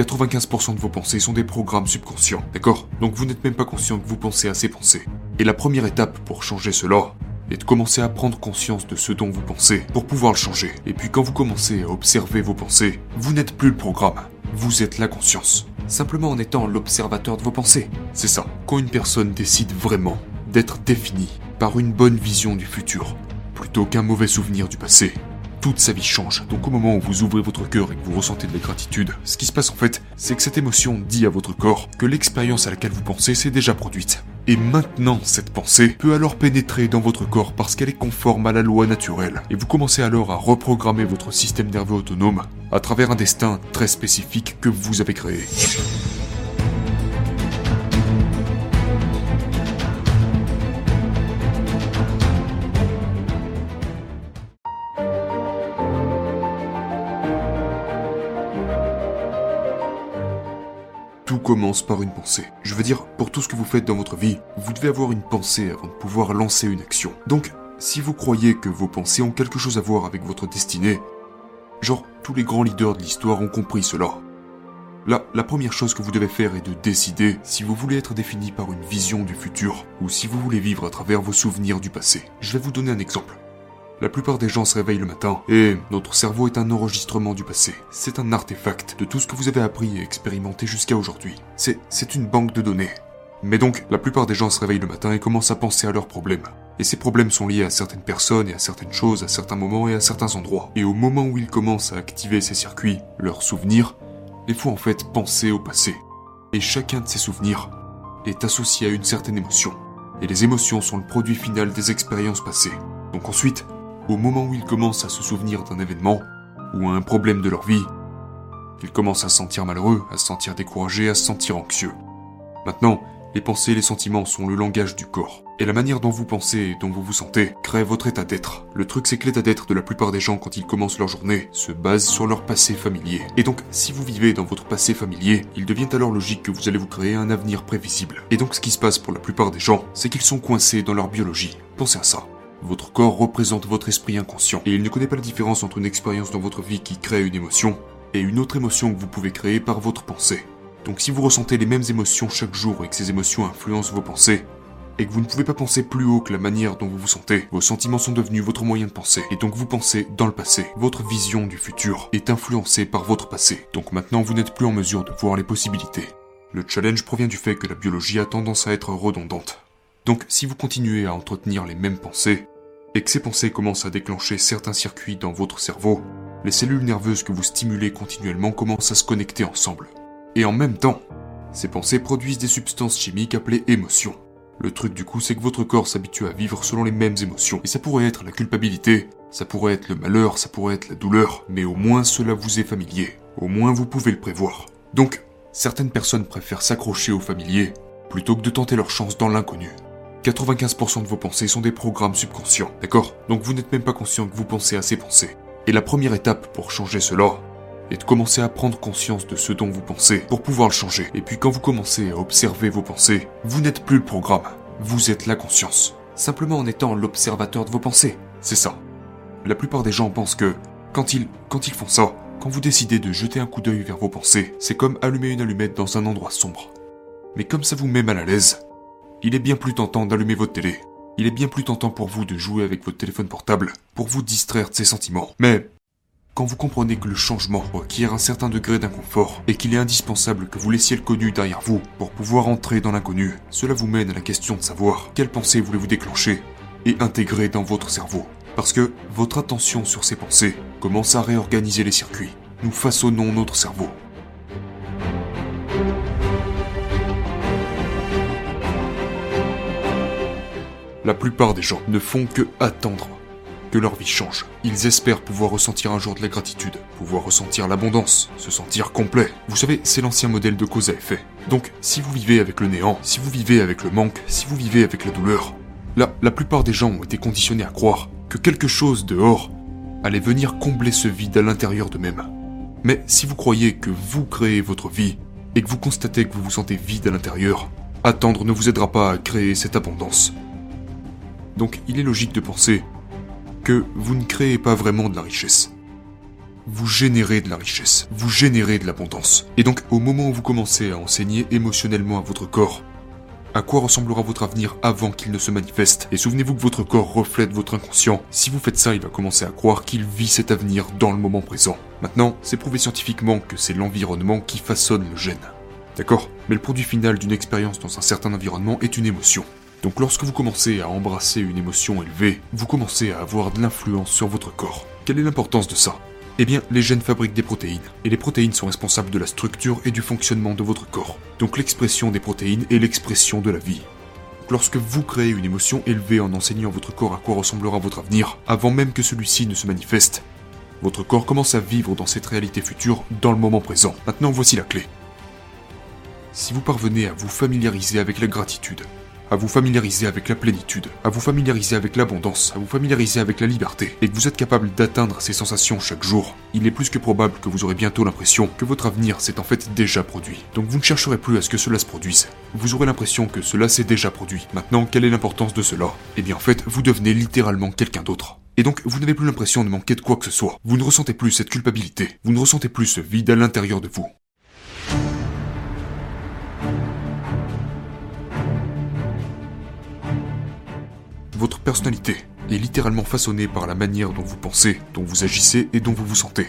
95% de vos pensées sont des programmes subconscients, d'accord? Donc vous n'êtes même pas conscient que vous pensez à ces pensées. Et la première étape pour changer cela est de commencer à prendre conscience de ce dont vous pensez pour pouvoir le changer. Et puis quand vous commencez à observer vos pensées, vous n'êtes plus le programme, vous êtes la conscience. Simplement en étant l'observateur de vos pensées. C'est ça. Quand une personne décide vraiment d'être définie par une bonne vision du futur, plutôt qu'un mauvais souvenir du passé, toute sa vie change. Donc au moment où vous ouvrez votre cœur et que vous ressentez de la gratitude, ce qui se passe en fait, c'est que cette émotion dit à votre corps que l'expérience à laquelle vous pensez s'est déjà produite. Et maintenant, cette pensée peut alors pénétrer dans votre corps parce qu'elle est conforme à la loi naturelle. Et vous commencez alors à reprogrammer votre système nerveux autonome à travers un destin très spécifique que vous avez créé. Par une pensée. Je veux dire, pour tout ce que vous faites dans votre vie, vous devez avoir une pensée avant de pouvoir lancer une action. Donc, si vous croyez que vos pensées ont quelque chose à voir avec votre destinée, genre tous les grands leaders de l'histoire ont compris cela. Là, la première chose que vous devez faire est de décider si vous voulez être défini par une vision du futur ou si vous voulez vivre à travers vos souvenirs du passé. Je vais vous donner un exemple. La plupart des gens se réveillent le matin et notre cerveau est un enregistrement du passé. C'est un artefact de tout ce que vous avez appris et expérimenté jusqu'à aujourd'hui. C'est, une banque de données. Mais donc, la plupart des gens se réveillent le matin et commencent à penser à leurs problèmes. Et ces problèmes sont liés à certaines personnes et à certaines choses, à certains moments et à certains endroits. Et au moment où ils commencent à activer ces circuits, leurs souvenirs, il faut en fait penser au passé. Et chacun de ces souvenirs est associé à une certaine émotion. Et les émotions sont le produit final des expériences passées. Donc ensuite, au moment où ils commencent à se souvenir d'un événement ou à un problème de leur vie, ils commencent à se sentir malheureux, à se sentir découragés, à se sentir anxieux. Maintenant, les pensées et les sentiments sont le langage du corps. Et la manière dont vous pensez et dont vous vous sentez crée votre état d'être. Le truc c'est que l'état d'être de la plupart des gens quand ils commencent leur journée se base sur leur passé familier. Et donc, si vous vivez dans votre passé familier, il devient alors logique que vous allez vous créer un avenir prévisible. Et donc ce qui se passe pour la plupart des gens, c'est qu'ils sont coincés dans leur biologie. Pensez à ça. Votre corps représente votre esprit inconscient, et il ne connaît pas la différence entre une expérience dans votre vie qui crée une émotion et une autre émotion que vous pouvez créer par votre pensée. Donc si vous ressentez les mêmes émotions chaque jour et que ces émotions influencent vos pensées, et que vous ne pouvez pas penser plus haut que la manière dont vous vous sentez, vos sentiments sont devenus votre moyen de penser, et donc vous pensez dans le passé. Votre vision du futur est influencée par votre passé, donc maintenant vous n'êtes plus en mesure de voir les possibilités. Le challenge provient du fait que la biologie a tendance à être redondante. Donc si vous continuez à entretenir les mêmes pensées, et que ces pensées commencent à déclencher certains circuits dans votre cerveau, les cellules nerveuses que vous stimulez continuellement commencent à se connecter ensemble. Et en même temps, ces pensées produisent des substances chimiques appelées émotions. Le truc du coup, c'est que votre corps s'habitue à vivre selon les mêmes émotions. Et ça pourrait être la culpabilité, ça pourrait être le malheur, ça pourrait être la douleur, mais au moins cela vous est familier. Au moins vous pouvez le prévoir. Donc, certaines personnes préfèrent s'accrocher au familier plutôt que de tenter leur chance dans l'inconnu. 95% de vos pensées sont des programmes subconscients, d'accord? Donc vous n'êtes même pas conscient que vous pensez à ces pensées. Et la première étape pour changer cela est de commencer à prendre conscience de ce dont vous pensez pour pouvoir le changer. Et puis quand vous commencez à observer vos pensées, vous n'êtes plus le programme, vous êtes la conscience. Simplement en étant l'observateur de vos pensées. C'est ça. La plupart des gens pensent que quand ils, font ça, quand vous décidez de jeter un coup d'œil vers vos pensées, c'est comme allumer une allumette dans un endroit sombre. Mais comme ça vous met mal à l'aise, il est bien plus tentant d'allumer votre télé. Il est bien plus tentant pour vous de jouer avec votre téléphone portable, pour vous distraire de ces sentiments. Mais quand vous comprenez que le changement requiert un certain degré d'inconfort et qu'il est indispensable que vous laissiez le connu derrière vous pour pouvoir entrer dans l'inconnu, cela vous mène à la question de savoir quelle pensée voulez-vous déclencher et intégrer dans votre cerveau. Parce que votre attention sur ces pensées commence à réorganiser les circuits. Nous façonnons notre cerveau. La plupart des gens ne font que attendre que leur vie change. Ils espèrent pouvoir ressentir un jour de la gratitude, pouvoir ressentir l'abondance, se sentir complet. Vous savez, c'est l'ancien modèle de cause à effet. Donc, si vous vivez avec le néant, si vous vivez avec le manque, si vous vivez avec la douleur, là, la plupart des gens ont été conditionnés à croire que quelque chose dehors allait venir combler ce vide à l'intérieur d'eux-mêmes. Mais si vous croyez que vous créez votre vie et que vous constatez que vous vous sentez vide à l'intérieur, attendre ne vous aidera pas à créer cette abondance. Donc il est logique de penser que vous ne créez pas vraiment de la richesse. vous générez de la richesse, vous générez de l'abondance. Et donc, au moment où vous commencez à enseigner émotionnellement à votre corps, à quoi ressemblera votre avenir avant qu'il ne se manifeste? Et souvenez-vous que votre corps reflète votre inconscient. Si vous faites ça, il va commencer à croire qu'il vit cet avenir dans le moment présent. Maintenant, c'est prouvé scientifiquement que c'est l'environnement qui façonne le gène. D'accord? Mais le produit final d'une expérience dans un certain environnement est une émotion. Donc lorsque vous commencez à embrasser une émotion élevée, vous commencez à avoir de l'influence sur votre corps. Quelle est l'importance de ça? Eh bien, les gènes fabriquent des protéines, et les protéines sont responsables de la structure et du fonctionnement de votre corps. Donc l'expression des protéines est l'expression de la vie. Lorsque vous créez une émotion élevée en enseignant votre corps à quoi ressemblera votre avenir, avant même que celui-ci ne se manifeste, votre corps commence à vivre dans cette réalité future dans le moment présent. Maintenant, voici la clé. Si vous parvenez à vous familiariser avec la gratitude, à vous familiariser avec la plénitude, à vous familiariser avec l'abondance, à vous familiariser avec la liberté, et que vous êtes capable d'atteindre ces sensations chaque jour, il est plus que probable que vous aurez bientôt l'impression que votre avenir s'est en fait déjà produit. Donc vous ne chercherez plus à ce que cela se produise. Vous aurez l'impression que cela s'est déjà produit. Maintenant, quelle est l'importance de cela? Eh bien en fait, vous devenez littéralement quelqu'un d'autre. Et donc, vous n'avez plus l'impression de manquer de quoi que ce soit. Vous ne ressentez plus cette culpabilité. Vous ne ressentez plus ce vide à l'intérieur de vous. Votre personnalité est littéralement façonnée par la manière dont vous pensez, dont vous agissez et dont vous vous sentez.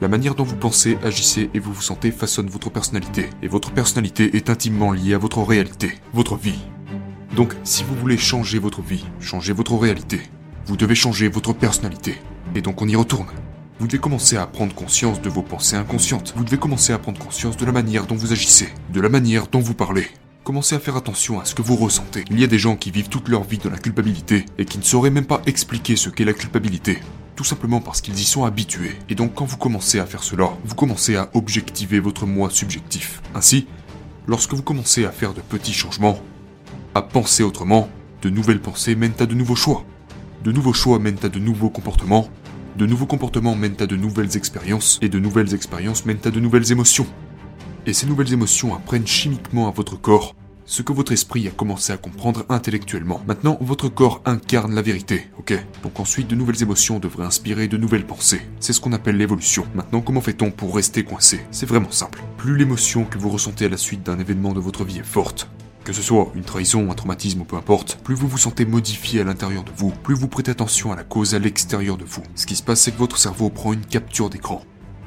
La manière dont vous pensez, agissez et vous vous sentez façonne votre personnalité, et votre personnalité est intimement liée à votre réalité, votre vie. Donc, si vous voulez changer votre vie, changer votre réalité, vous devez changer votre personnalité. Et donc on y retourne. Vous devez commencer à prendre conscience de vos pensées inconscientes. Vous devez commencer à prendre conscience de la manière dont vous agissez, de la manière dont vous parlez. Commencez à faire attention à ce que vous ressentez. Il y a des gens qui vivent toute leur vie dans la culpabilité et qui ne sauraient même pas expliquer ce qu'est la culpabilité. Tout simplement parce qu'ils y sont habitués. Et donc quand vous commencez à faire cela, vous commencez à objectiver votre moi subjectif. Ainsi, lorsque vous commencez à faire de petits changements, à penser autrement, de nouvelles pensées mènent à de nouveaux choix. De nouveaux choix mènent à de nouveaux comportements. De nouveaux comportements mènent à de nouvelles expériences. Et de nouvelles expériences mènent à de nouvelles émotions. Et ces nouvelles émotions apprennent chimiquement à votre corps ce que votre esprit a commencé à comprendre intellectuellement. Maintenant, votre corps incarne la vérité, ok? Donc ensuite, de nouvelles émotions devraient inspirer de nouvelles pensées. C'est ce qu'on appelle l'évolution. Maintenant, comment fait-on pour rester coincé? C'est vraiment simple. Plus l'émotion que vous ressentez à la suite d'un événement de votre vie est forte, que ce soit une trahison, un traumatisme peu importe, plus vous vous sentez modifié à l'intérieur de vous, plus vous prêtez attention à la cause à l'extérieur de vous. Ce qui se passe, c'est que votre cerveau prend une capture d'écran.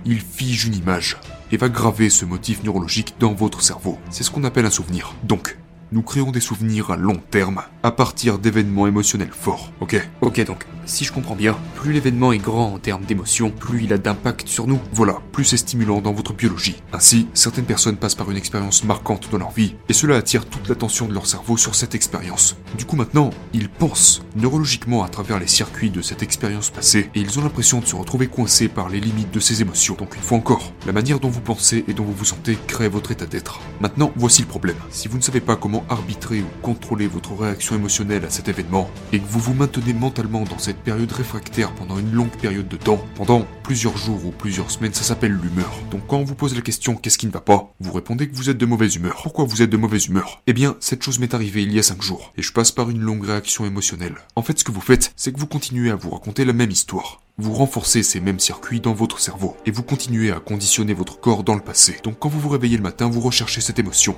Il fige une image et va graver ce motif neurologique dans votre cerveau. C'est ce qu'on appelle un souvenir. Donc, nous créons des souvenirs à long terme, à partir d'événements émotionnels forts, ok? Ok donc, si je comprends bien, plus l'événement est grand en termes d'émotion, plus il a d'impact sur nous. Voilà, plus c'est stimulant dans votre biologie. Ainsi, certaines personnes passent par une expérience marquante dans leur vie, et cela attire toute l'attention de leur cerveau sur cette expérience. Du coup maintenant, ils pensent neurologiquement à travers les circuits de cette expérience passée, et ils ont l'impression de se retrouver coincés par les limites de ces émotions. Donc une fois encore, la manière dont vous pensez et dont vous vous sentez crée votre état d'être. Maintenant, voici le problème. Si vous ne savez pas comment arbitrer ou contrôler votre réaction émotionnelle à cet événement, et que vous vous maintenez mentalement dans cette période réfractaire pendant une longue période de temps, pendant plusieurs jours ou plusieurs semaines, ça s'appelle l'humeur. Donc quand on vous pose la question qu'est-ce qui ne va pas, vous répondez que vous êtes de mauvaise humeur. Pourquoi vous êtes de mauvaise humeur? Eh bien, cette chose m'est arrivée il y a 5 jours, et je passe par une longue réaction émotionnelle. En fait, ce que vous faites, c'est que vous continuez à vous raconter la même histoire. Vous renforcez ces mêmes circuits dans votre cerveau, et vous continuez à conditionner votre corps dans le passé. Donc quand vous vous réveillez le matin, vous recherchez cette émotion.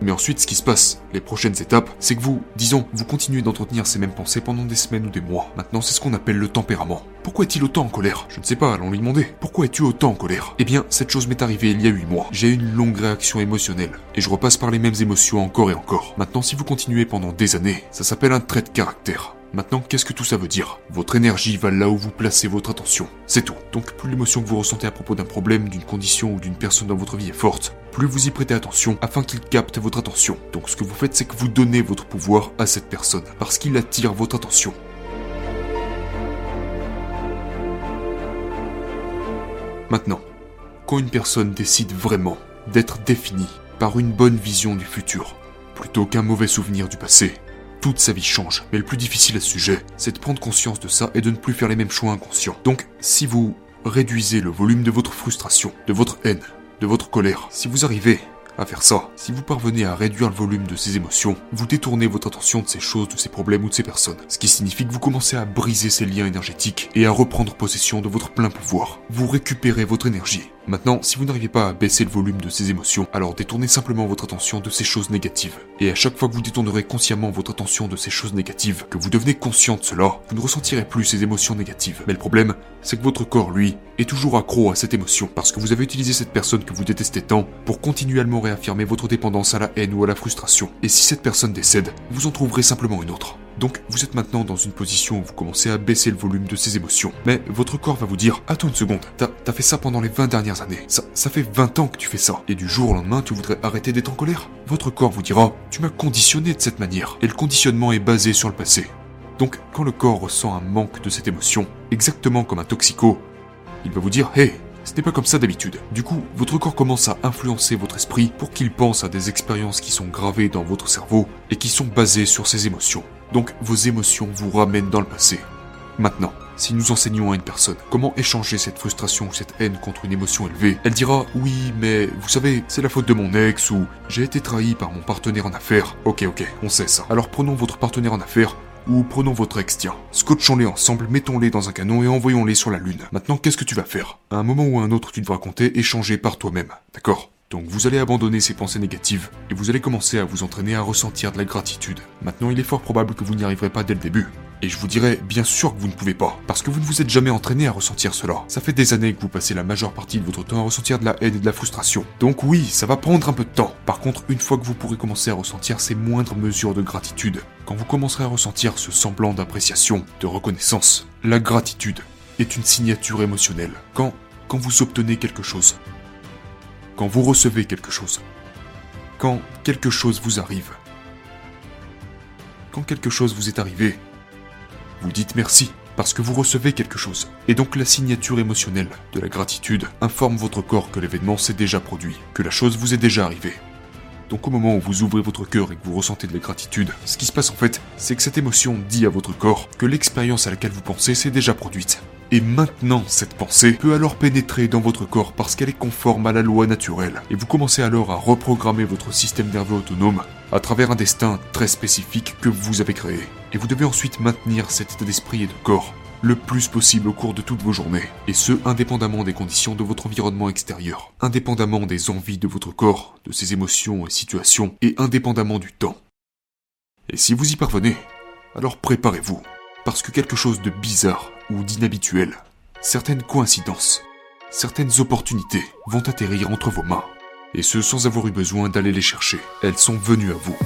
Mais ensuite, ce qui se passe, les prochaines étapes, c'est que vous, disons, vous continuez d'entretenir ces mêmes pensées pendant des semaines ou des mois. Maintenant, c'est ce qu'on appelle le tempérament. Pourquoi est-il autant en colère? Je ne sais pas, allons lui demander. Pourquoi es-tu autant en colère? Eh bien, cette chose m'est arrivée il y a 8 mois. J'ai eu une longue réaction émotionnelle, et je repasse par les mêmes émotions encore et encore. Maintenant, si vous continuez pendant des années, ça s'appelle un trait de caractère. Maintenant, qu'est-ce que tout ça veut dire? Votre énergie va là où vous placez votre attention. C'est tout. Donc, plus l'émotion que vous ressentez à propos d'un problème, d'une condition ou d'une personne dans votre vie est forte, plus vous y prêtez attention afin qu'il capte votre attention. Donc, ce que vous faites, c'est que vous donnez votre pouvoir à cette personne, parce qu'il attire votre attention. Maintenant, quand une personne décide vraiment d'être définie par une bonne vision du futur, plutôt qu'un mauvais souvenir du passé, toute sa vie change. Mais le plus difficile à ce sujet, c'est de prendre conscience de ça et de ne plus faire les mêmes choix inconscients. Donc, si vous réduisez le volume de votre frustration, de votre haine, de votre colère, si vous arrivez à faire ça. Si vous parvenez à réduire le volume de ces émotions, vous détournez votre attention de ces choses, de ces problèmes ou de ces personnes. Ce qui signifie que vous commencez à briser ces liens énergétiques et à reprendre possession de votre plein pouvoir. Vous récupérez votre énergie. Maintenant, si vous n'arrivez pas à baisser le volume de ces émotions, alors détournez simplement votre attention de ces choses négatives. Et à chaque fois que vous détournerez consciemment votre attention de ces choses négatives, que vous devenez conscient de cela, vous ne ressentirez plus ces émotions négatives. Mais le problème, c'est que votre corps, lui, est toujours accro à cette émotion, parce que vous avez utilisé cette personne que vous détestez tant pour continuellement réaffirmer votre dépendance à la haine ou à la frustration. Et si cette personne décède, vous en trouverez simplement une autre. Donc vous êtes maintenant dans une position où vous commencez à baisser le volume de ces émotions. Mais votre corps va vous dire, attends une seconde, t'as fait ça pendant les 20 dernières années. Ça, ça fait 20 ans que tu fais ça. Et du jour au lendemain, tu voudrais arrêter d'être en colère Votre corps vous dira, tu m'as conditionné de cette manière. Et le conditionnement est basé sur le passé. Donc quand le corps ressent un manque de cette émotion, exactement comme un toxico, il va vous dire, hé, ce n'est pas comme ça d'habitude. Du coup, votre corps commence à influencer votre esprit pour qu'il pense à des expériences qui sont gravées dans votre cerveau et qui sont basées sur ces émotions. Donc vos émotions vous ramènent dans le passé. Maintenant, si nous enseignons à une personne comment échanger cette frustration ou cette haine contre une émotion élevée, elle dira oui, mais vous savez, c'est la faute de mon ex ou j'ai été trahi par mon partenaire en affaires. Ok, ok, on sait ça. Alors prenons votre partenaire en affaires ou prenons votre ex, tiens. Scotchons-les ensemble, mettons-les dans un canon et envoyons-les sur la Lune. Maintenant, qu'est-ce que tu vas faire? À un moment ou à un autre, tu devras compter échanger par toi-même. D'accord? Donc vous allez abandonner ces pensées négatives et vous allez commencer à vous entraîner à ressentir de la gratitude. Maintenant, il est fort probable que vous n'y arriverez pas dès le début. Et je vous dirais bien sûr que vous ne pouvez pas, parce que vous ne vous êtes jamais entraîné à ressentir cela. Ça fait des années que vous passez la majeure partie de votre temps à ressentir de la haine et de la frustration. Donc oui, ça va prendre un peu de temps. Par contre, une fois que vous pourrez commencer à ressentir ces moindres mesures de gratitude, quand vous commencerez à ressentir ce semblant d'appréciation, de reconnaissance, la gratitude est une signature émotionnelle. Quand, quand vous obtenez quelque chose, quand vous recevez quelque chose, quand quelque chose vous arrive, quand quelque chose vous est arrivé, vous dites merci parce que vous recevez quelque chose. Et donc la signature émotionnelle de la gratitude informe votre corps que l'événement s'est déjà produit, que la chose vous est déjà arrivée. Donc au moment où vous ouvrez votre cœur et que vous ressentez de la gratitude, ce qui se passe en fait, c'est que cette émotion dit à votre corps que l'expérience à laquelle vous pensez s'est déjà produite. Et maintenant, cette pensée peut alors pénétrer dans votre corps parce qu'elle est conforme à la loi naturelle. Et vous commencez alors à reprogrammer votre système nerveux autonome à travers un destin très spécifique que vous avez créé. Et vous devez ensuite maintenir cet état d'esprit et de corps le plus possible au cours de toutes vos journées, et ce indépendamment des conditions de votre environnement extérieur, indépendamment des envies de votre corps, de ses émotions et situations, et indépendamment du temps. Et si vous y parvenez, alors préparez-vous, parce que quelque chose de bizarre ou d'inhabituel, certaines coïncidences, certaines opportunités vont atterrir entre vos mains. Et ce sans avoir eu besoin d'aller les chercher. Elles sont venues à vous.